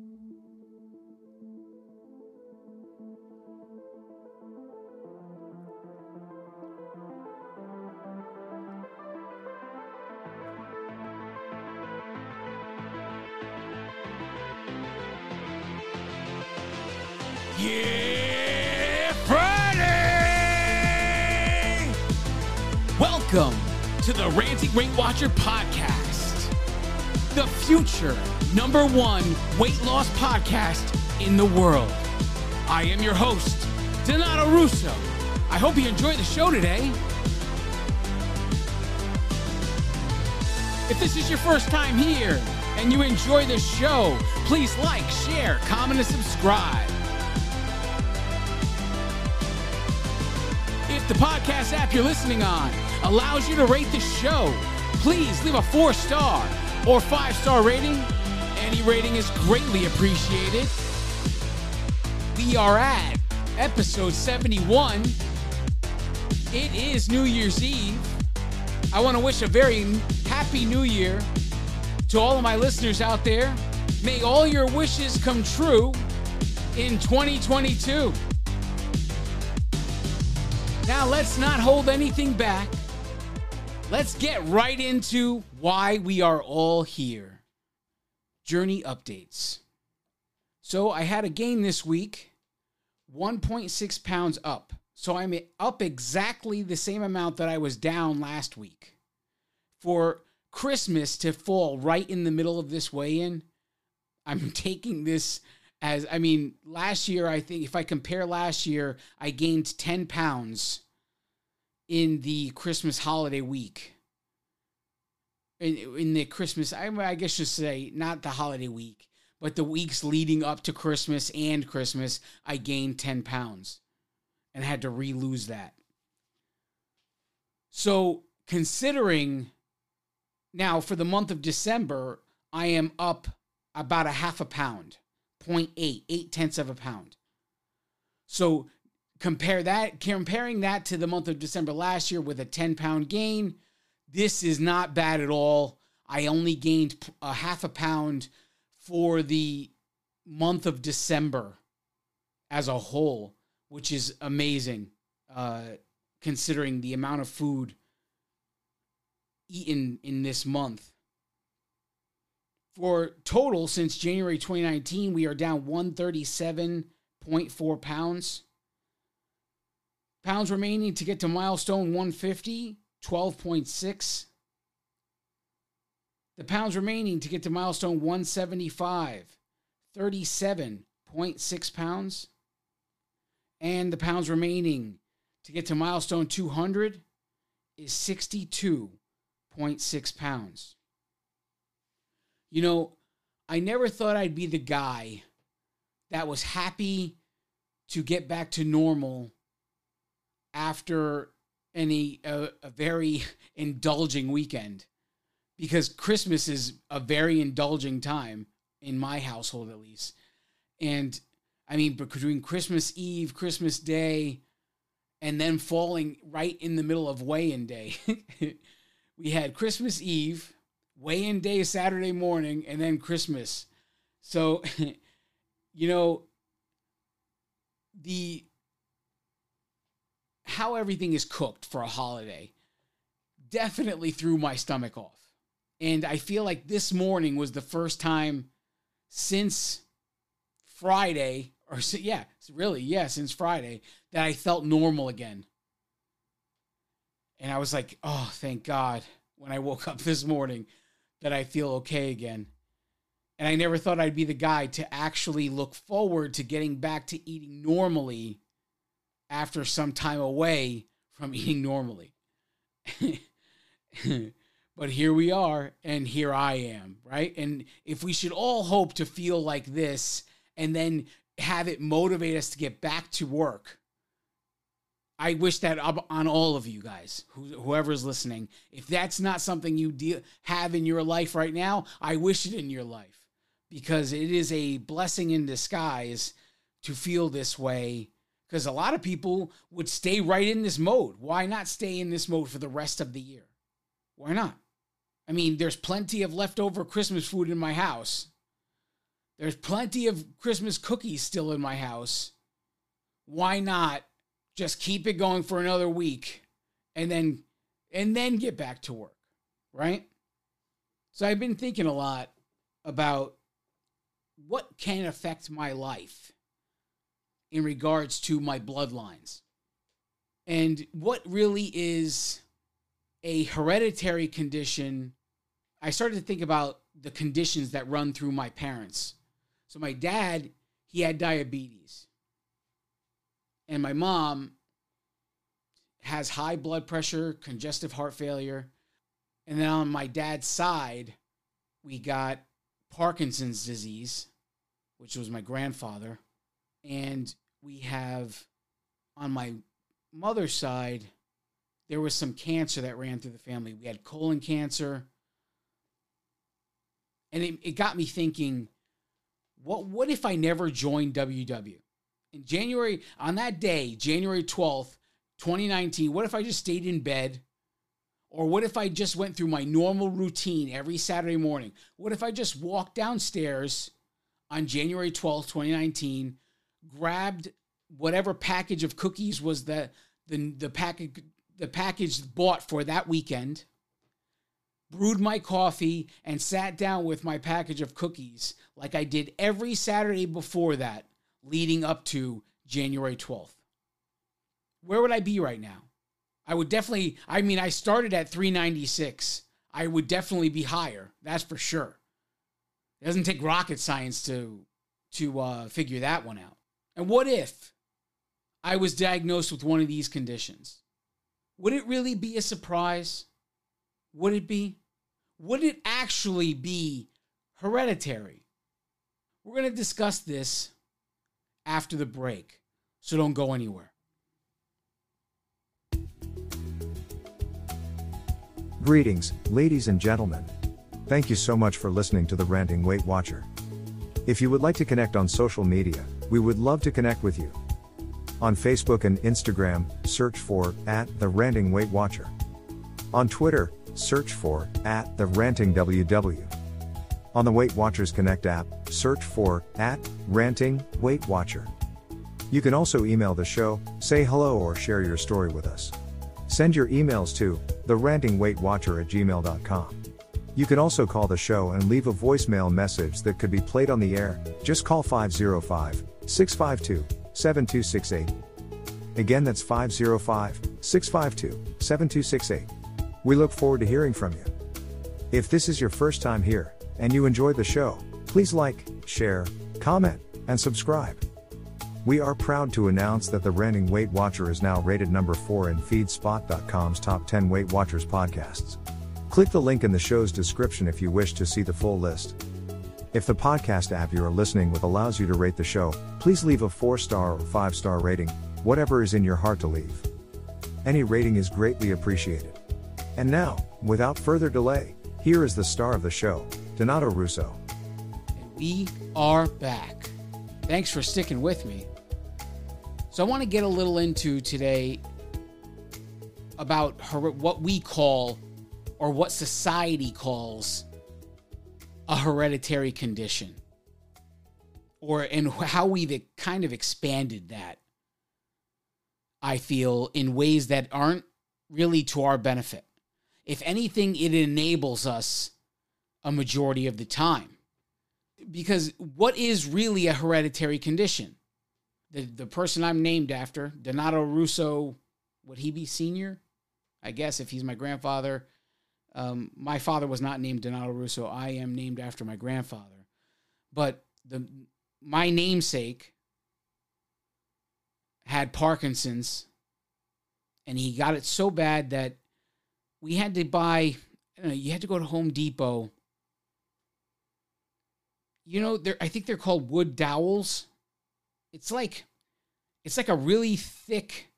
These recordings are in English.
Yeah, Friday! Welcome to the Ranting Weight Watcher podcast, the future number one weight loss podcast in the world. I am your host, Donato Russo. I hope you enjoy the show today. If this is your first time here and you enjoy the show, please like, share, comment, and subscribe. If the podcast app you're listening on allows you to rate the show, please leave a four star or five star rating. Any rating is greatly appreciated. We are at episode 71. It is New Year's Eve. I want to wish a very happy new year to all of my listeners out there. May all your wishes come true in 2022. Now, let's not hold anything back. Let's get right into why we are all here. Journey updates. So, I had a gain this week 1.6 pounds up. So, I'm up exactly the same amount that I was down last week. For Christmas to fall right in the middle of this weigh in, I'm taking this as I mean, last year, I think if I compare last year, I gained 10 pounds in the Christmas holiday week. In, in the Christmas, I, I guess just say not the holiday week, but the weeks leading up to Christmas and Christmas, I gained 10 pounds and had to re lose that. So, considering now for the month of December, I am up about a half a pound, 0.8, eight tenths of a pound. So compare that, comparing that to the month of December last year with a 10 pound gain, this is not bad at all. I only gained a half a pound for the month of December as a whole, which is amazing uh, considering the amount of food eaten in this month. For total, since January 2019, we are down 137.4 pounds. Pounds remaining to get to milestone 150, 12.6. The pounds remaining to get to milestone 175, 37.6 pounds. And the pounds remaining to get to milestone 200 is 62.6 pounds. You know, I never thought I'd be the guy that was happy to get back to normal after any a, a very indulging weekend because Christmas is a very indulging time in my household at least. And I mean between Christmas Eve, Christmas Day, and then falling right in the middle of weigh-in day. we had Christmas Eve, weigh-in day Saturday morning, and then Christmas. So, you know, the how everything is cooked for a holiday definitely threw my stomach off. And I feel like this morning was the first time since Friday, or yeah, really, yeah, since Friday, that I felt normal again. And I was like, oh, thank God, when I woke up this morning, that I feel okay again. And I never thought I'd be the guy to actually look forward to getting back to eating normally after some time away from eating normally. but here we are, and here I am, right? And if we should all hope to feel like this and then have it motivate us to get back to work, I wish that on all of you guys, whoever's listening. If that's not something you deal, have in your life right now, I wish it in your life because it is a blessing in disguise to feel this way because a lot of people would stay right in this mode. Why not stay in this mode for the rest of the year? Why not? I mean, there's plenty of leftover Christmas food in my house. There's plenty of Christmas cookies still in my house. Why not just keep it going for another week and then and then get back to work, right? So I've been thinking a lot about what can affect my life in regards to my bloodlines and what really is a hereditary condition. I started to think about the conditions that run through my parents. So my dad, he had diabetes. And my mom has high blood pressure, congestive heart failure. And then on my dad's side, we got Parkinson's disease, which was my grandfather. And we have on my mother's side, there was some cancer that ran through the family. We had colon cancer. And it, it got me thinking, what what if I never joined WW? In January, on that day, January 12th, 2019, what if I just stayed in bed? Or what if I just went through my normal routine every Saturday morning? What if I just walked downstairs on January 12th, 2019, grabbed whatever package of cookies was the the the package the package bought for that weekend, brewed my coffee and sat down with my package of cookies like I did every Saturday before that leading up to January 12th. Where would I be right now? I would definitely I mean I started at 396. I would definitely be higher. That's for sure. It doesn't take rocket science to to uh, figure that one out. And what if I was diagnosed with one of these conditions? Would it really be a surprise? Would it be? Would it actually be hereditary? We're going to discuss this after the break, so don't go anywhere. Greetings, ladies and gentlemen. Thank you so much for listening to the Ranting Weight Watcher. If you would like to connect on social media, we would love to connect with you. On Facebook and Instagram, search for at the Ranting Weight Watcher. On Twitter, search for at the Ranting WW. On the Weight Watchers Connect app, search for at Ranting Weight Watcher. You can also email the show, say hello, or share your story with us. Send your emails to the Ranting Weight Watcher at gmail.com. You can also call the show and leave a voicemail message that could be played on the air. Just call 505 652 7268. Again, that's 505 652 7268. We look forward to hearing from you. If this is your first time here, and you enjoy the show, please like, share, comment, and subscribe. We are proud to announce that the Ranting Weight Watcher is now rated number 4 in Feedspot.com's top 10 Weight Watchers podcasts. Click the link in the show's description if you wish to see the full list. If the podcast app you are listening with allows you to rate the show, please leave a 4 star or 5 star rating, whatever is in your heart to leave. Any rating is greatly appreciated. And now, without further delay, here is the star of the show, Donato Russo. And we are back. Thanks for sticking with me. So, I want to get a little into today about her, what we call, or what society calls, a hereditary condition. Or and how we've kind of expanded that i feel in ways that aren't really to our benefit. If anything it enables us a majority of the time. Because what is really a hereditary condition? The the person i'm named after donato russo would he be senior? I guess if he's my grandfather um, my father was not named Donato Russo. I am named after my grandfather. But the my namesake had Parkinson's, and he got it so bad that we had to buy. Know, you had to go to Home Depot. You know, they I think they're called wood dowels. It's like, it's like a really thick.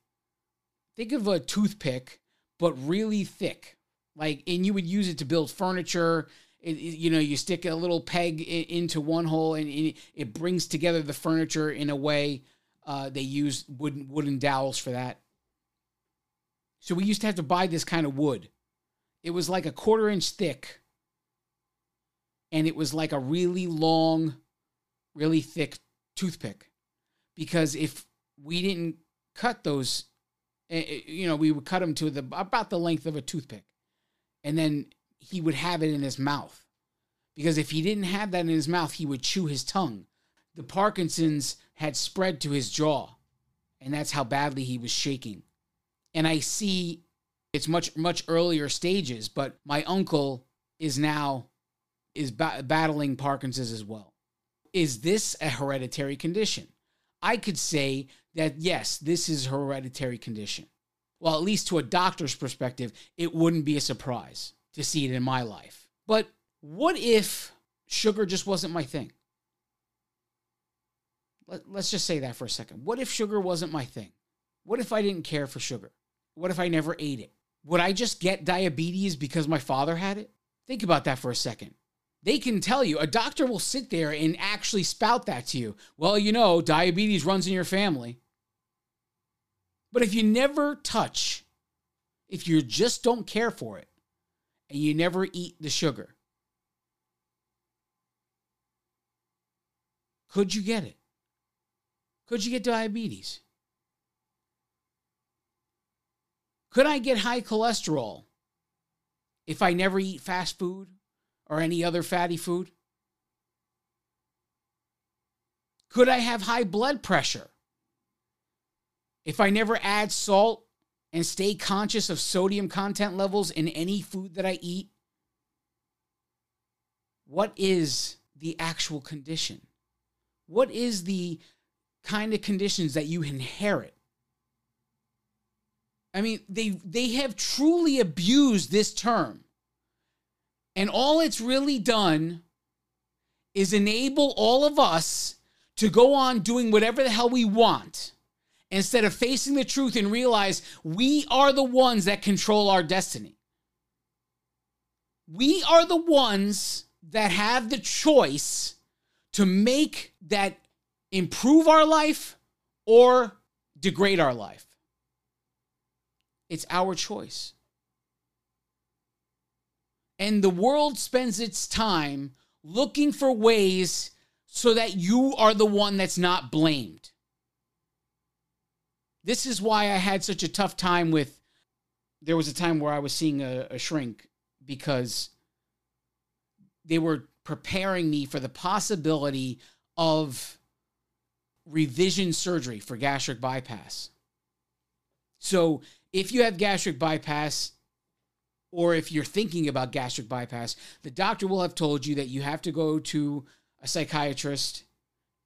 Think of a toothpick, but really thick like, and you would use it to build furniture. It, it, you know, you stick a little peg in, into one hole, and it, brings together the furniture in a way. Uh, they use wooden wooden dowels for that. So we used to have to buy this kind of wood. It was like a quarter inch thick, and it was like a really long really thick toothpick because if we didn't cut those, eh, eh, you know, we would cut them to the about the length of a toothpick, and then he would have it in his mouth because if he didn't have that in his mouth, he would chew his tongue. The Parkinson's had spread to his jaw, and that's how badly he was shaking. And I see it's much much earlier stages, but my uncle is now is ba- battling Parkinson's as well. Is this a hereditary condition? I could say that yes, this is hereditary condition. Well, at least to a doctor's perspective, it wouldn't be a surprise to see it in my life. But what if sugar just wasn't my thing? Let, us just say that for a second. What if sugar wasn't my thing? What if I didn't care for sugar? What if I never ate it? Would I just get diabetes because my father had it? Think about that for a second. They can tell you, a doctor will sit there and actually spout that to you. Well, you know, diabetes runs in your family. But if you never touch, if you just don't care for it, and you never eat the sugar, could you get it? Could you get diabetes? Could I get high cholesterol if I never eat fast food or any other fatty food? Could I have high blood pressure if I never add salt and stay conscious of sodium content levels in any food that I eat? What is the actual condition? What is the kind of conditions that you inherit? I mean, they they have truly abused this term. And all it's really done is enable all of us to go on doing whatever the hell we want instead of facing the truth and realize we are the ones that control our destiny. We are the ones that have the choice to make that improve our life or degrade our life. It's our choice. And the world spends its time looking for ways so that you are the one that's not blamed. This is why I had such a tough time with. There was a time where I was seeing a, a shrink because they were preparing me for the possibility of revision surgery for gastric bypass. So if you have gastric bypass, or if you're thinking about gastric bypass, the doctor will have told you that you have to go to a psychiatrist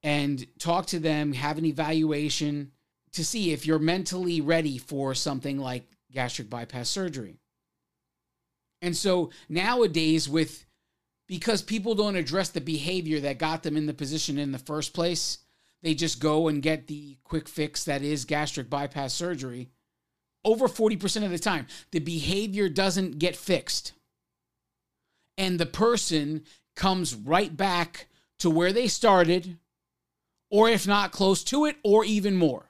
and talk to them, have an evaluation to see if you're mentally ready for something like gastric bypass surgery. And so nowadays, with because people don't address the behavior that got them in the position in the first place, they just go and get the quick fix that is gastric bypass surgery over 40% of the time, the behavior doesn't get fixed. And the person comes right back to where they started, or if not close to it, or even more.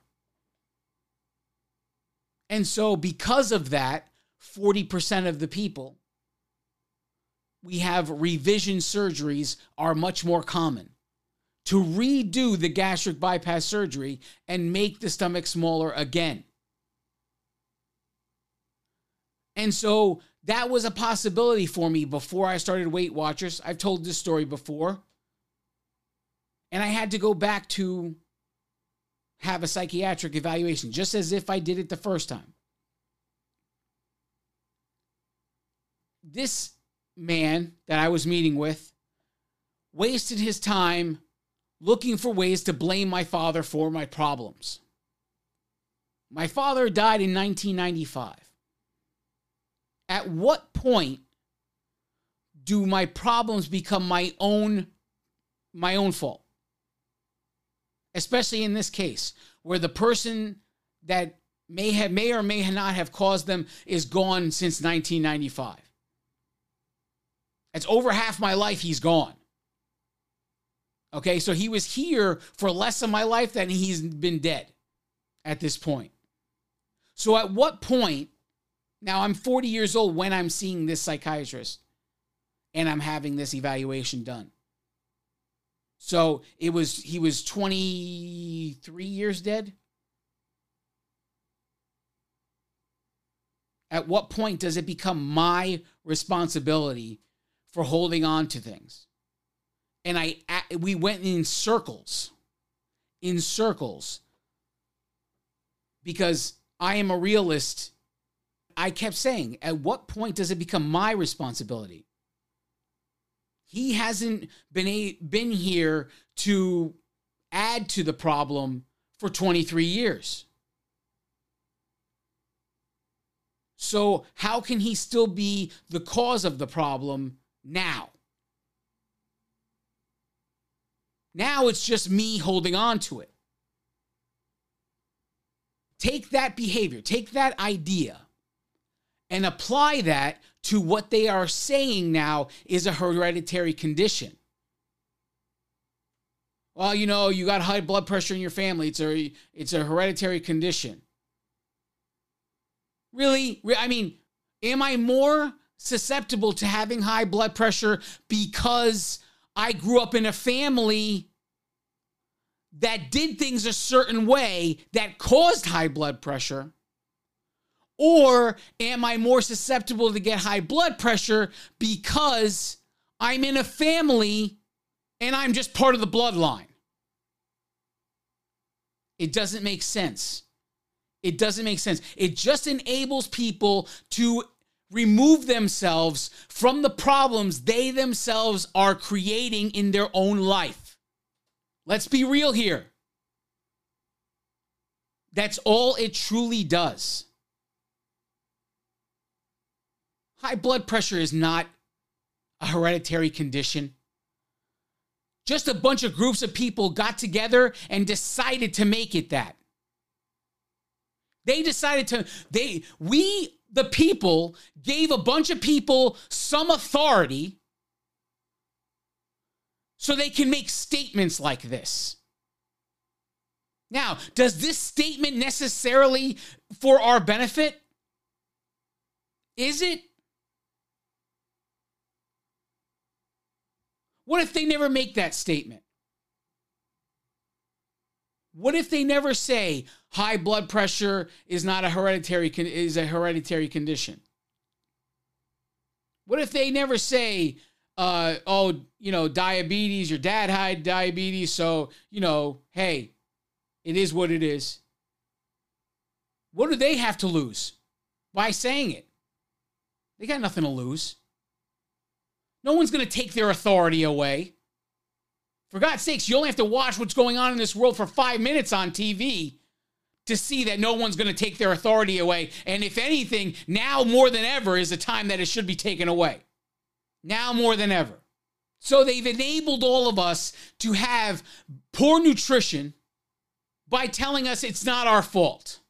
And so, because of that, 40% of the people we have revision surgeries are much more common. To redo the gastric bypass surgery and make the stomach smaller again. And so that was a possibility for me before I started Weight Watchers. I've told this story before. And I had to go back to have a psychiatric evaluation, just as if I did it the first time. This man that I was meeting with wasted his time looking for ways to blame my father for my problems. My father died in 1995 at what point do my problems become my own my own fault especially in this case where the person that may have may or may not have caused them is gone since 1995 it's over half my life he's gone. Okay so he was here for less of my life than he's been dead at this point. So at what point now, I'm 40 years old when I'm seeing this psychiatrist and I'm having this evaluation done. So it was he was 23 years dead. At what point does it become my responsibility for holding on to things? And I we went in circles. In circles. Because I am a realist. I kept saying, at what point does it become my responsibility? He hasn't been a, been here to add to the problem for 23 years. So, how can he still be the cause of the problem now? Now it's just me holding on to it. Take that behavior, take that idea, and apply that to what they are saying now is a hereditary condition. Well, you know, you got high blood pressure in your family. It's a it's a hereditary condition. Really? I mean, am I more susceptible to having high blood pressure because I grew up in a family that did things a certain way that caused high blood pressure? Or am I more susceptible to get high blood pressure because I'm in a family and I'm just part of the bloodline? It doesn't make sense. It doesn't make sense. It just enables people to remove themselves from the problems they themselves are creating in their own life. Let's be real here. That's all it truly does. High blood pressure is not a hereditary condition. Just a bunch of groups of people got together and decided to make it that. They decided to, they, we, the people, gave a bunch of people some authority so they can make statements like this. Now, does this statement necessarily for our benefit? Is it? What if they never make that statement? What if they never say high blood pressure is not a hereditary is a hereditary condition? What if they never say uh, oh, you know, diabetes, your dad had diabetes, so, you know, hey, it is what it is. What do they have to lose by saying it? They got nothing to lose. No one's going to take their authority away. For God's sakes, you only have to watch what's going on in this world for five minutes on TV to see that no one's going to take their authority away. And if anything, now more than ever is the time that it should be taken away. Now more than ever. So they've enabled all of us to have poor nutrition by telling us it's not our fault.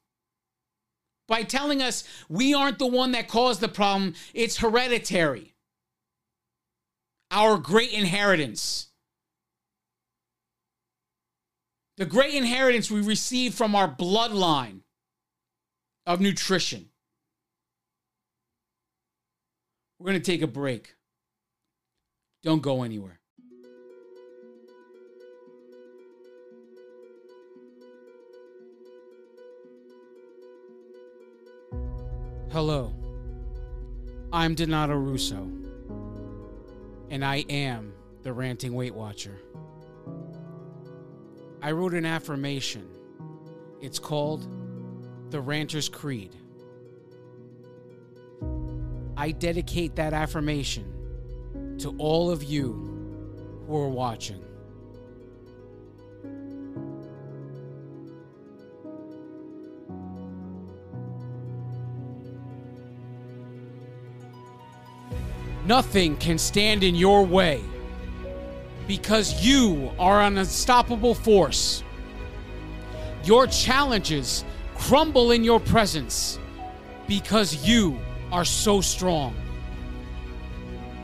By telling us we aren't the one that caused the problem, it's hereditary our great inheritance. The great inheritance we receive from our bloodline of nutrition. We're going to take a break. Don't go anywhere. Hello, I'm Donato Russo and I am the ranting Weight Watcher. I wrote an affirmation. It's called the Ranter's Creed. I dedicate that affirmation to all of you who are watching. Nothing can stand in your way because you are an unstoppable force. Your challenges crumble in your presence because you are so strong.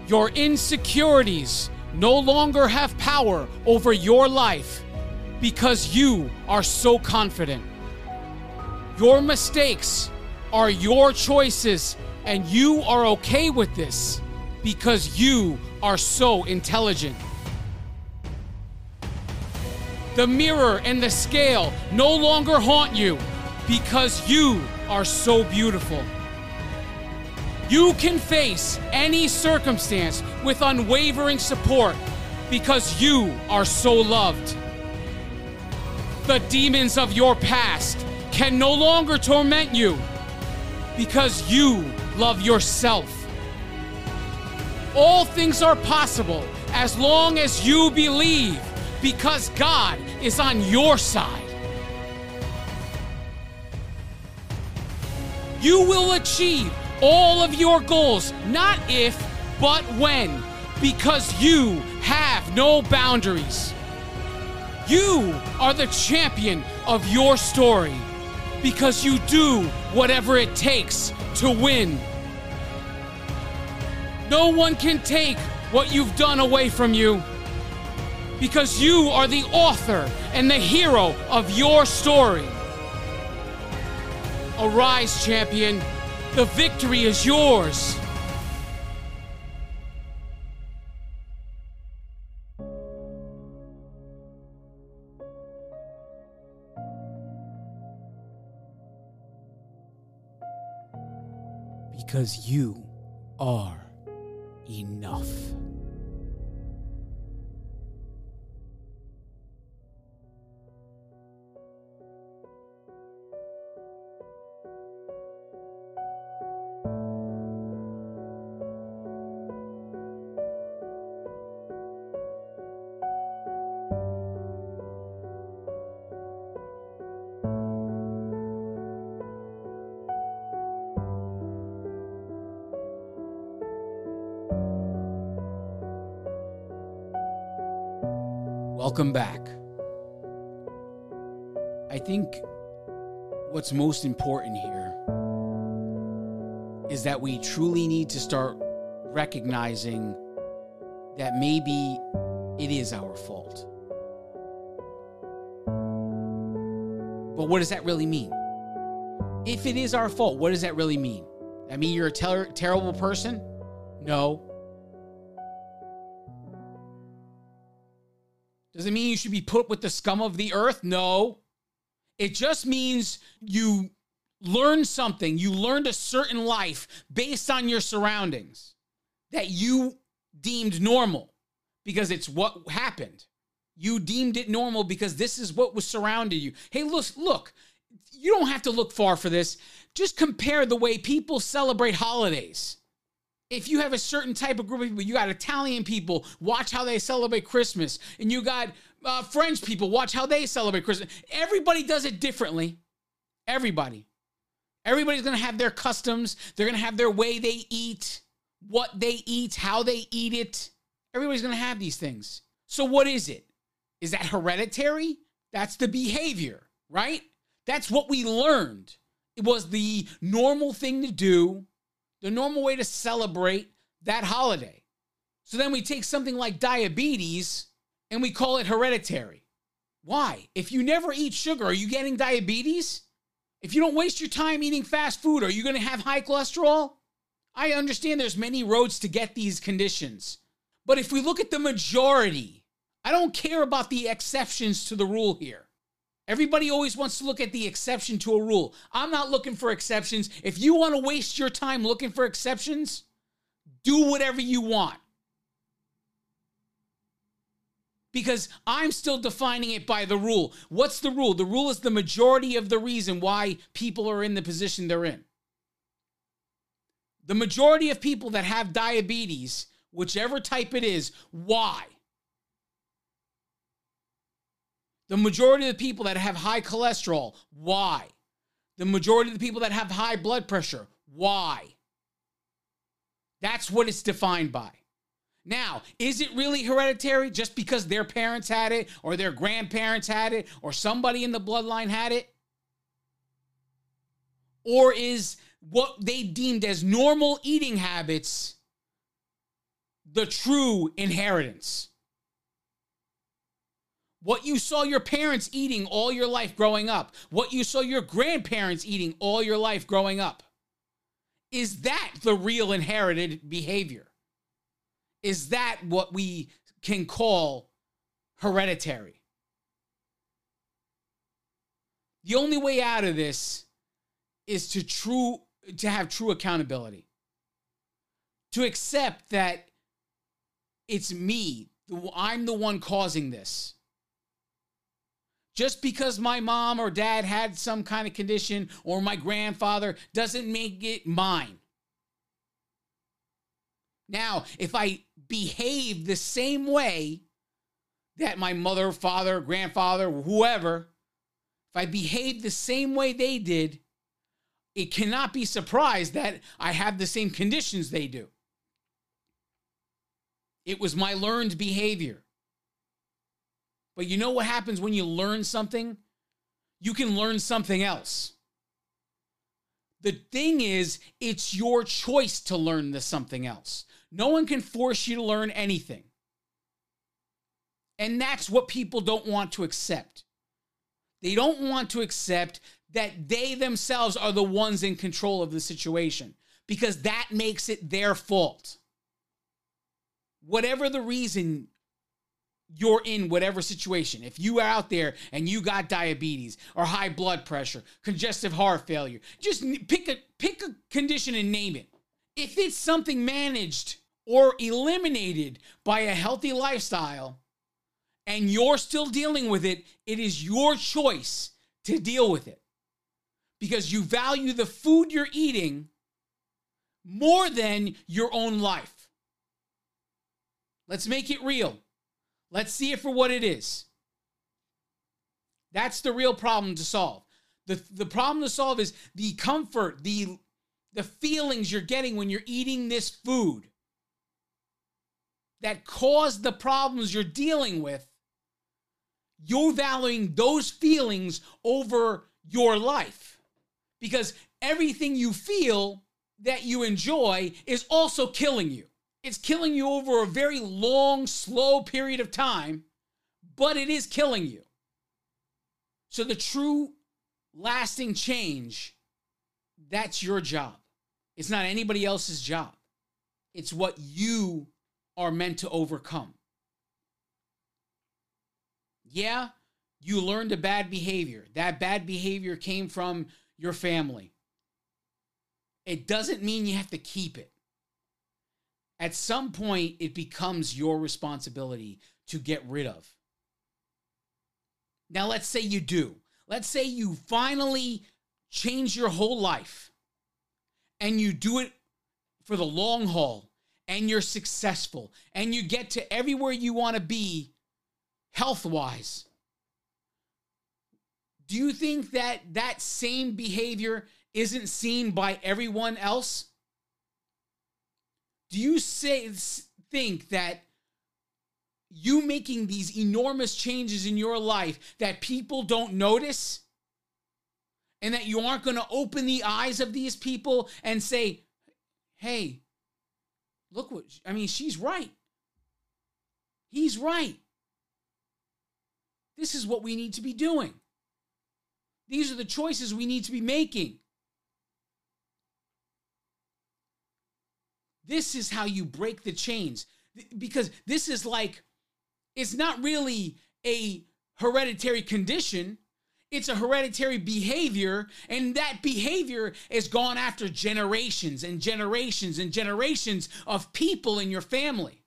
Your insecurities no longer have power over your life because you are so confident. Your mistakes are your choices, and you are okay with this because you are so intelligent. the mirror and the scale no longer haunt you because you are so beautiful. You can face any circumstance with unwavering support because you are so loved. The demons of your past can no longer torment you because you love yourself. All things are possible as long as you believe because God is on your side. You will achieve all of your goals, not if, but when, because you have no boundaries. You are the champion of your story because you do whatever it takes to win. No one can take what you've done away from you because you are the author and the hero of your story. Arise, champion. The victory is yours. Because you are enough. Welcome back. I think what's most important here is that we truly need to start recognizing that maybe it is our fault. But what does that really mean? If it is our fault, what does that really mean? I mean you're a ter- terrible person? No. Should be put with the scum of the earth? No. It just means you learned something. You learned a certain life based on your surroundings that you deemed normal because it's what happened. You deemed it normal because this is what was surrounding you. Hey, look, look, you don't have to look far for this. Just compare the way people celebrate holidays if you have a certain type of group of people, you got Italian people, watch how they celebrate Christmas, and you got uh, French people, watch how they celebrate Christmas. Everybody does it differently. Everybody. Everybody's gonna have their customs, they're gonna have their way they eat, what they eat, how they eat it. Everybody's gonna have these things. So, what is it? Is that hereditary? That's the behavior, right? That's what we learned. It was the normal thing to do the normal way to celebrate that holiday. So then we take something like diabetes and we call it hereditary. Why? If you never eat sugar, are you getting diabetes? If you don't waste your time eating fast food, are you going to have high cholesterol? I understand there's many roads to get these conditions. But if we look at the majority, I don't care about the exceptions to the rule here. Everybody always wants to look at the exception to a rule. I'm not looking for exceptions. If you want to waste your time looking for exceptions, do whatever you want. Because I'm still defining it by the rule. What's the rule? The rule is the majority of the reason why people are in the position they're in. The majority of people that have diabetes, whichever type it is, why? The majority of the people that have high cholesterol, why? The majority of the people that have high blood pressure, why? That's what it's defined by. Now, is it really hereditary just because their parents had it, or their grandparents had it, or somebody in the bloodline had it? Or is what they deemed as normal eating habits the true inheritance? what you saw your parents eating all your life growing up, what you saw your grandparents eating all your life growing up. Is that the real inherited behavior? Is that what we can call hereditary? The only way out of this is to true to have true accountability. To accept that it's me, I'm the one causing this. Just because my mom or dad had some kind of condition or my grandfather doesn't make it mine. Now, if I behave the same way that my mother, father, grandfather, whoever, if I behave the same way they did, it cannot be surprised that I have the same conditions they do. It was my learned behavior. But you know what happens when you learn something? You can learn something else. The thing is, it's your choice to learn the something else. No one can force you to learn anything. And that's what people don't want to accept. They don't want to accept that they themselves are the ones in control of the situation because that makes it their fault. Whatever the reason you're in whatever situation. If you are out there and you got diabetes or high blood pressure, congestive heart failure, just pick a pick a condition and name it. If it's something managed or eliminated by a healthy lifestyle and you're still dealing with it, it is your choice to deal with it. Because you value the food you're eating more than your own life. Let's make it real. Let's see it for what it is. That's the real problem to solve. The, the problem to solve is the comfort, the, the feelings you're getting when you're eating this food that cause the problems you're dealing with. You're valuing those feelings over your life because everything you feel that you enjoy is also killing you. It's killing you over a very long, slow period of time, but it is killing you. So the true lasting change, that's your job. It's not anybody else's job. It's what you are meant to overcome. Yeah, you learned a bad behavior. That bad behavior came from your family. It doesn't mean you have to keep it at some point it becomes your responsibility to get rid of. Now, let's say you do. Let's say you finally change your whole life and you do it for the long haul and you're successful and you get to everywhere you want to be health wise. Do you think that that same behavior isn't seen by everyone else? do you say think that you making these enormous changes in your life that people don't notice and that you aren't going to open the eyes of these people and say hey look what i mean she's right he's right this is what we need to be doing these are the choices we need to be making This is how you break the chains. Because this is like, it's not really a hereditary condition. It's a hereditary behavior, and that behavior is gone after generations and generations and generations of people in your family.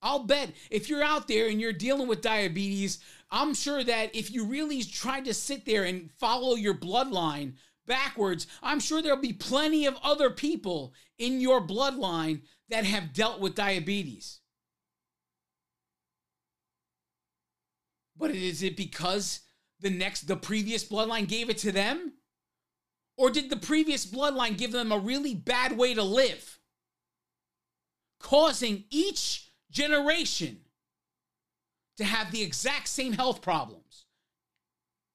I'll bet if you're out there and you're dealing with diabetes, I'm sure that if you really tried to sit there and follow your bloodline, backwards, I'm sure there'll be plenty of other people in your bloodline that have dealt with diabetes. But is it because the next the previous bloodline gave it to them? Or did the previous bloodline give them a really bad way to live? Causing each generation to have the exact same health problems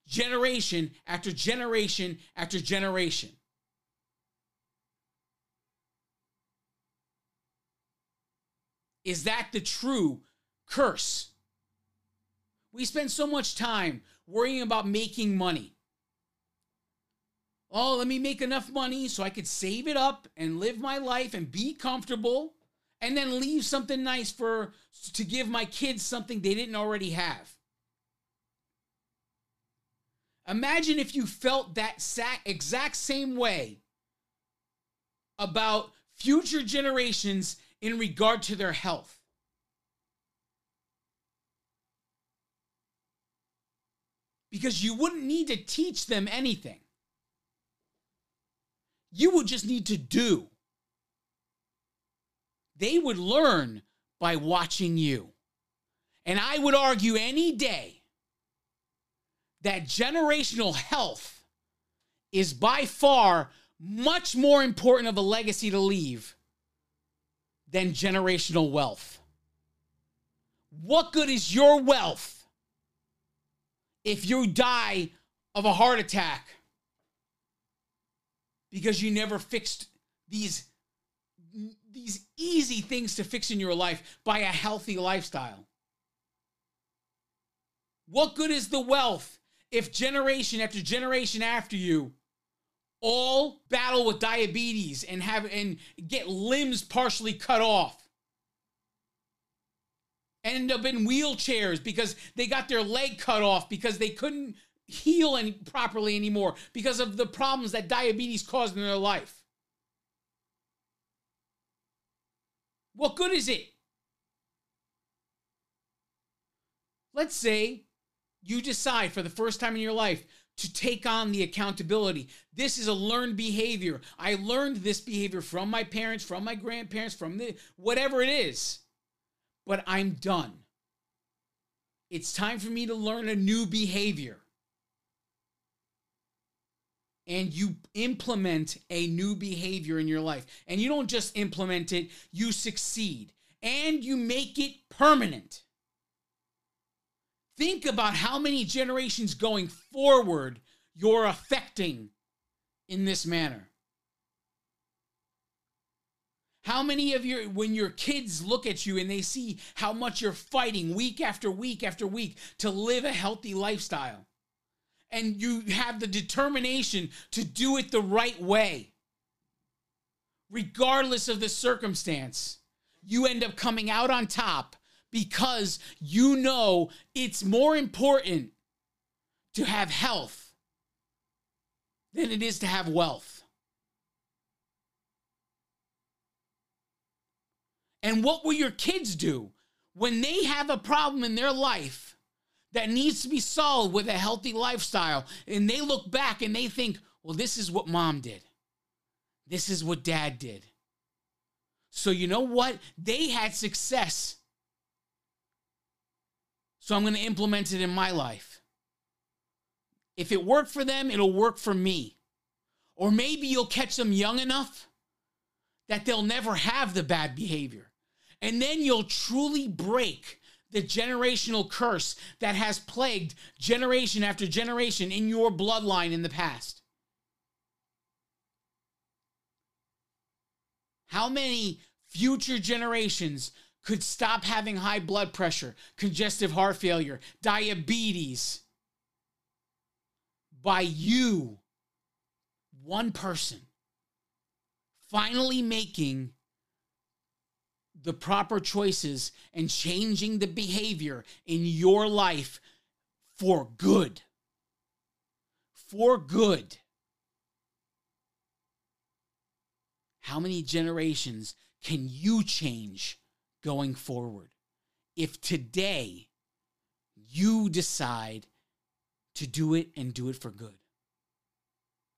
generation after generation after generation. Is that the true curse? We spend so much time worrying about making money. Oh, let me make enough money so I could save it up and live my life and be comfortable and then leave something nice for to give my kids something they didn't already have. Imagine if you felt that exact same way about future generations in regard to their health. Because you wouldn't need to teach them anything. You would just need to do. They would learn by watching you. And I would argue any day that generational health is by far much more important of a legacy to leave than generational wealth. What good is your wealth if you die of a heart attack because you never fixed these these easy things to fix in your life by a healthy lifestyle? What good is the wealth if generation after generation after you all battle with diabetes and have and get limbs partially cut off? End up in wheelchairs because they got their leg cut off because they couldn't heal any properly anymore because of the problems that diabetes caused in their life. What good is it? Let's say you decide for the first time in your life to take on the accountability. This is a learned behavior. I learned this behavior from my parents, from my grandparents, from the whatever it is. But I'm done. It's time for me to learn a new behavior. And you implement a new behavior in your life. And you don't just implement it, you succeed. And you make it permanent. Think about how many generations going forward you're affecting in this manner. How many of your, when your kids look at you and they see how much you're fighting week after week after week to live a healthy lifestyle, and you have the determination to do it the right way, regardless of the circumstance, you end up coming out on top because you know it's more important to have health than it is to have wealth. And what will your kids do when they have a problem in their life that needs to be solved with a healthy lifestyle? And they look back and they think, well, this is what mom did, this is what dad did. So, you know what? They had success so I'm going to implement it in my life. If it worked for them, it'll work for me. Or maybe you'll catch them young enough that they'll never have the bad behavior. And then you'll truly break the generational curse that has plagued generation after generation in your bloodline in the past. How many future generations could stop having high blood pressure, congestive heart failure, diabetes by you, one person, finally making the proper choices and changing the behavior in your life for good. For good. How many generations can you change going forward. If today you decide to do it and do it for good,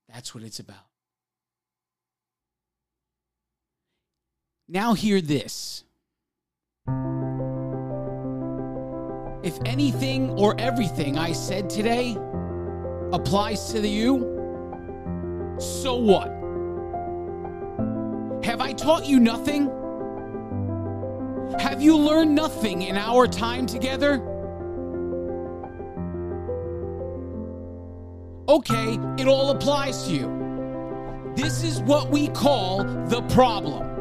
that's what it's about. Now, hear this. If anything or everything I said today applies to you, so what? Have I taught you nothing? Have you learned nothing in our time together? Okay, it all applies to you. This is what we call the problem.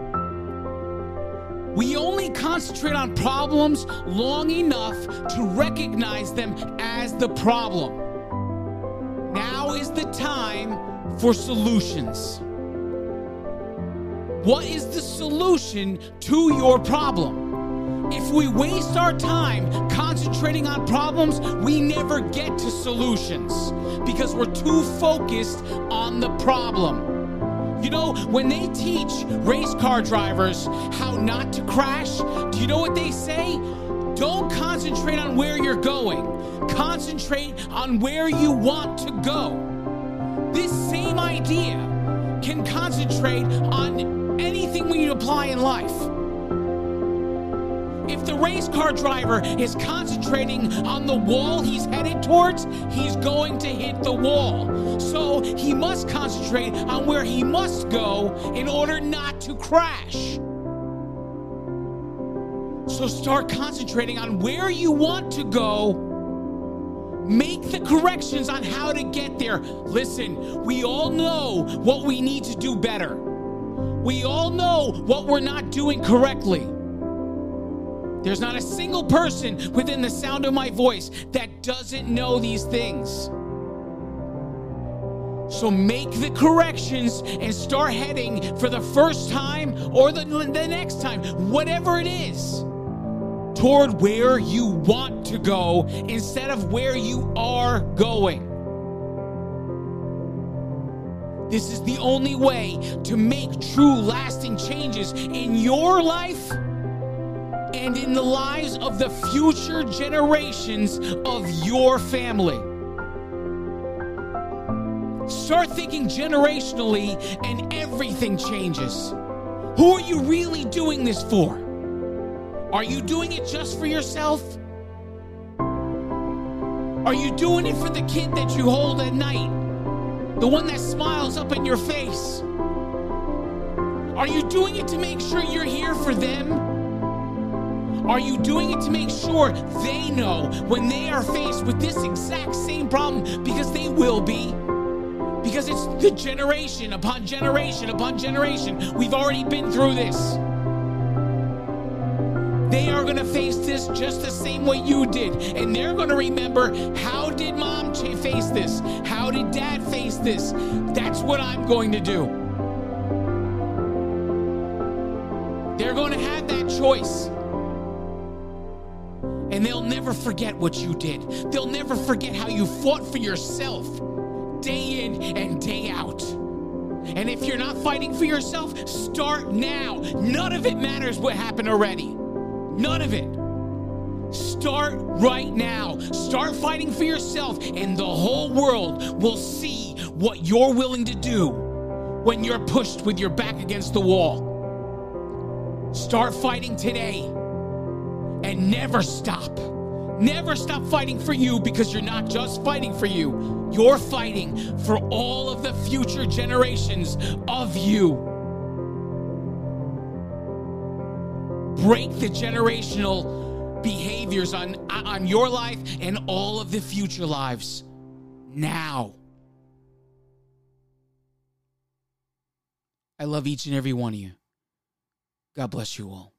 We only concentrate on problems long enough to recognize them as the problem. Now is the time for solutions. What is the solution to your problem? If we waste our time concentrating on problems, we never get to solutions because we're too focused on the problem. You know, when they teach race car drivers how not to crash, do you know what they say? Don't concentrate on where you're going, concentrate on where you want to go. This same idea can concentrate on anything we apply in life. If the race car driver is concentrating on the wall he's headed towards, he's going to hit the wall. So he must concentrate on where he must go in order not to crash. So start concentrating on where you want to go. Make the corrections on how to get there. Listen, we all know what we need to do better. We all know what we're not doing correctly. There's not a single person within the sound of my voice that doesn't know these things. So make the corrections and start heading for the first time or the, the next time, whatever it is, toward where you want to go instead of where you are going. This is the only way to make true lasting changes in your life and in the lives of the future generations of your family. Start thinking generationally, and everything changes. Who are you really doing this for? Are you doing it just for yourself? Are you doing it for the kid that you hold at night? The one that smiles up in your face? Are you doing it to make sure you're here for them? Are you doing it to make sure they know when they are faced with this exact same problem? Because they will be. Because it's the generation upon generation upon generation. We've already been through this. They are going to face this just the same way you did. And they're going to remember how did mom face this? How did dad face this? That's what I'm going to do. They're going to have that choice and they'll never forget what you did. They'll never forget how you fought for yourself day in and day out. And if you're not fighting for yourself, start now. None of it matters what happened already. None of it. Start right now. Start fighting for yourself, and the whole world will see what you're willing to do when you're pushed with your back against the wall. Start fighting today and never stop. Never stop fighting for you because you're not just fighting for you, you're fighting for all of the future generations of you. Break the generational behaviors on, on your life and all of the future lives now. I love each and every one of you. God bless you all.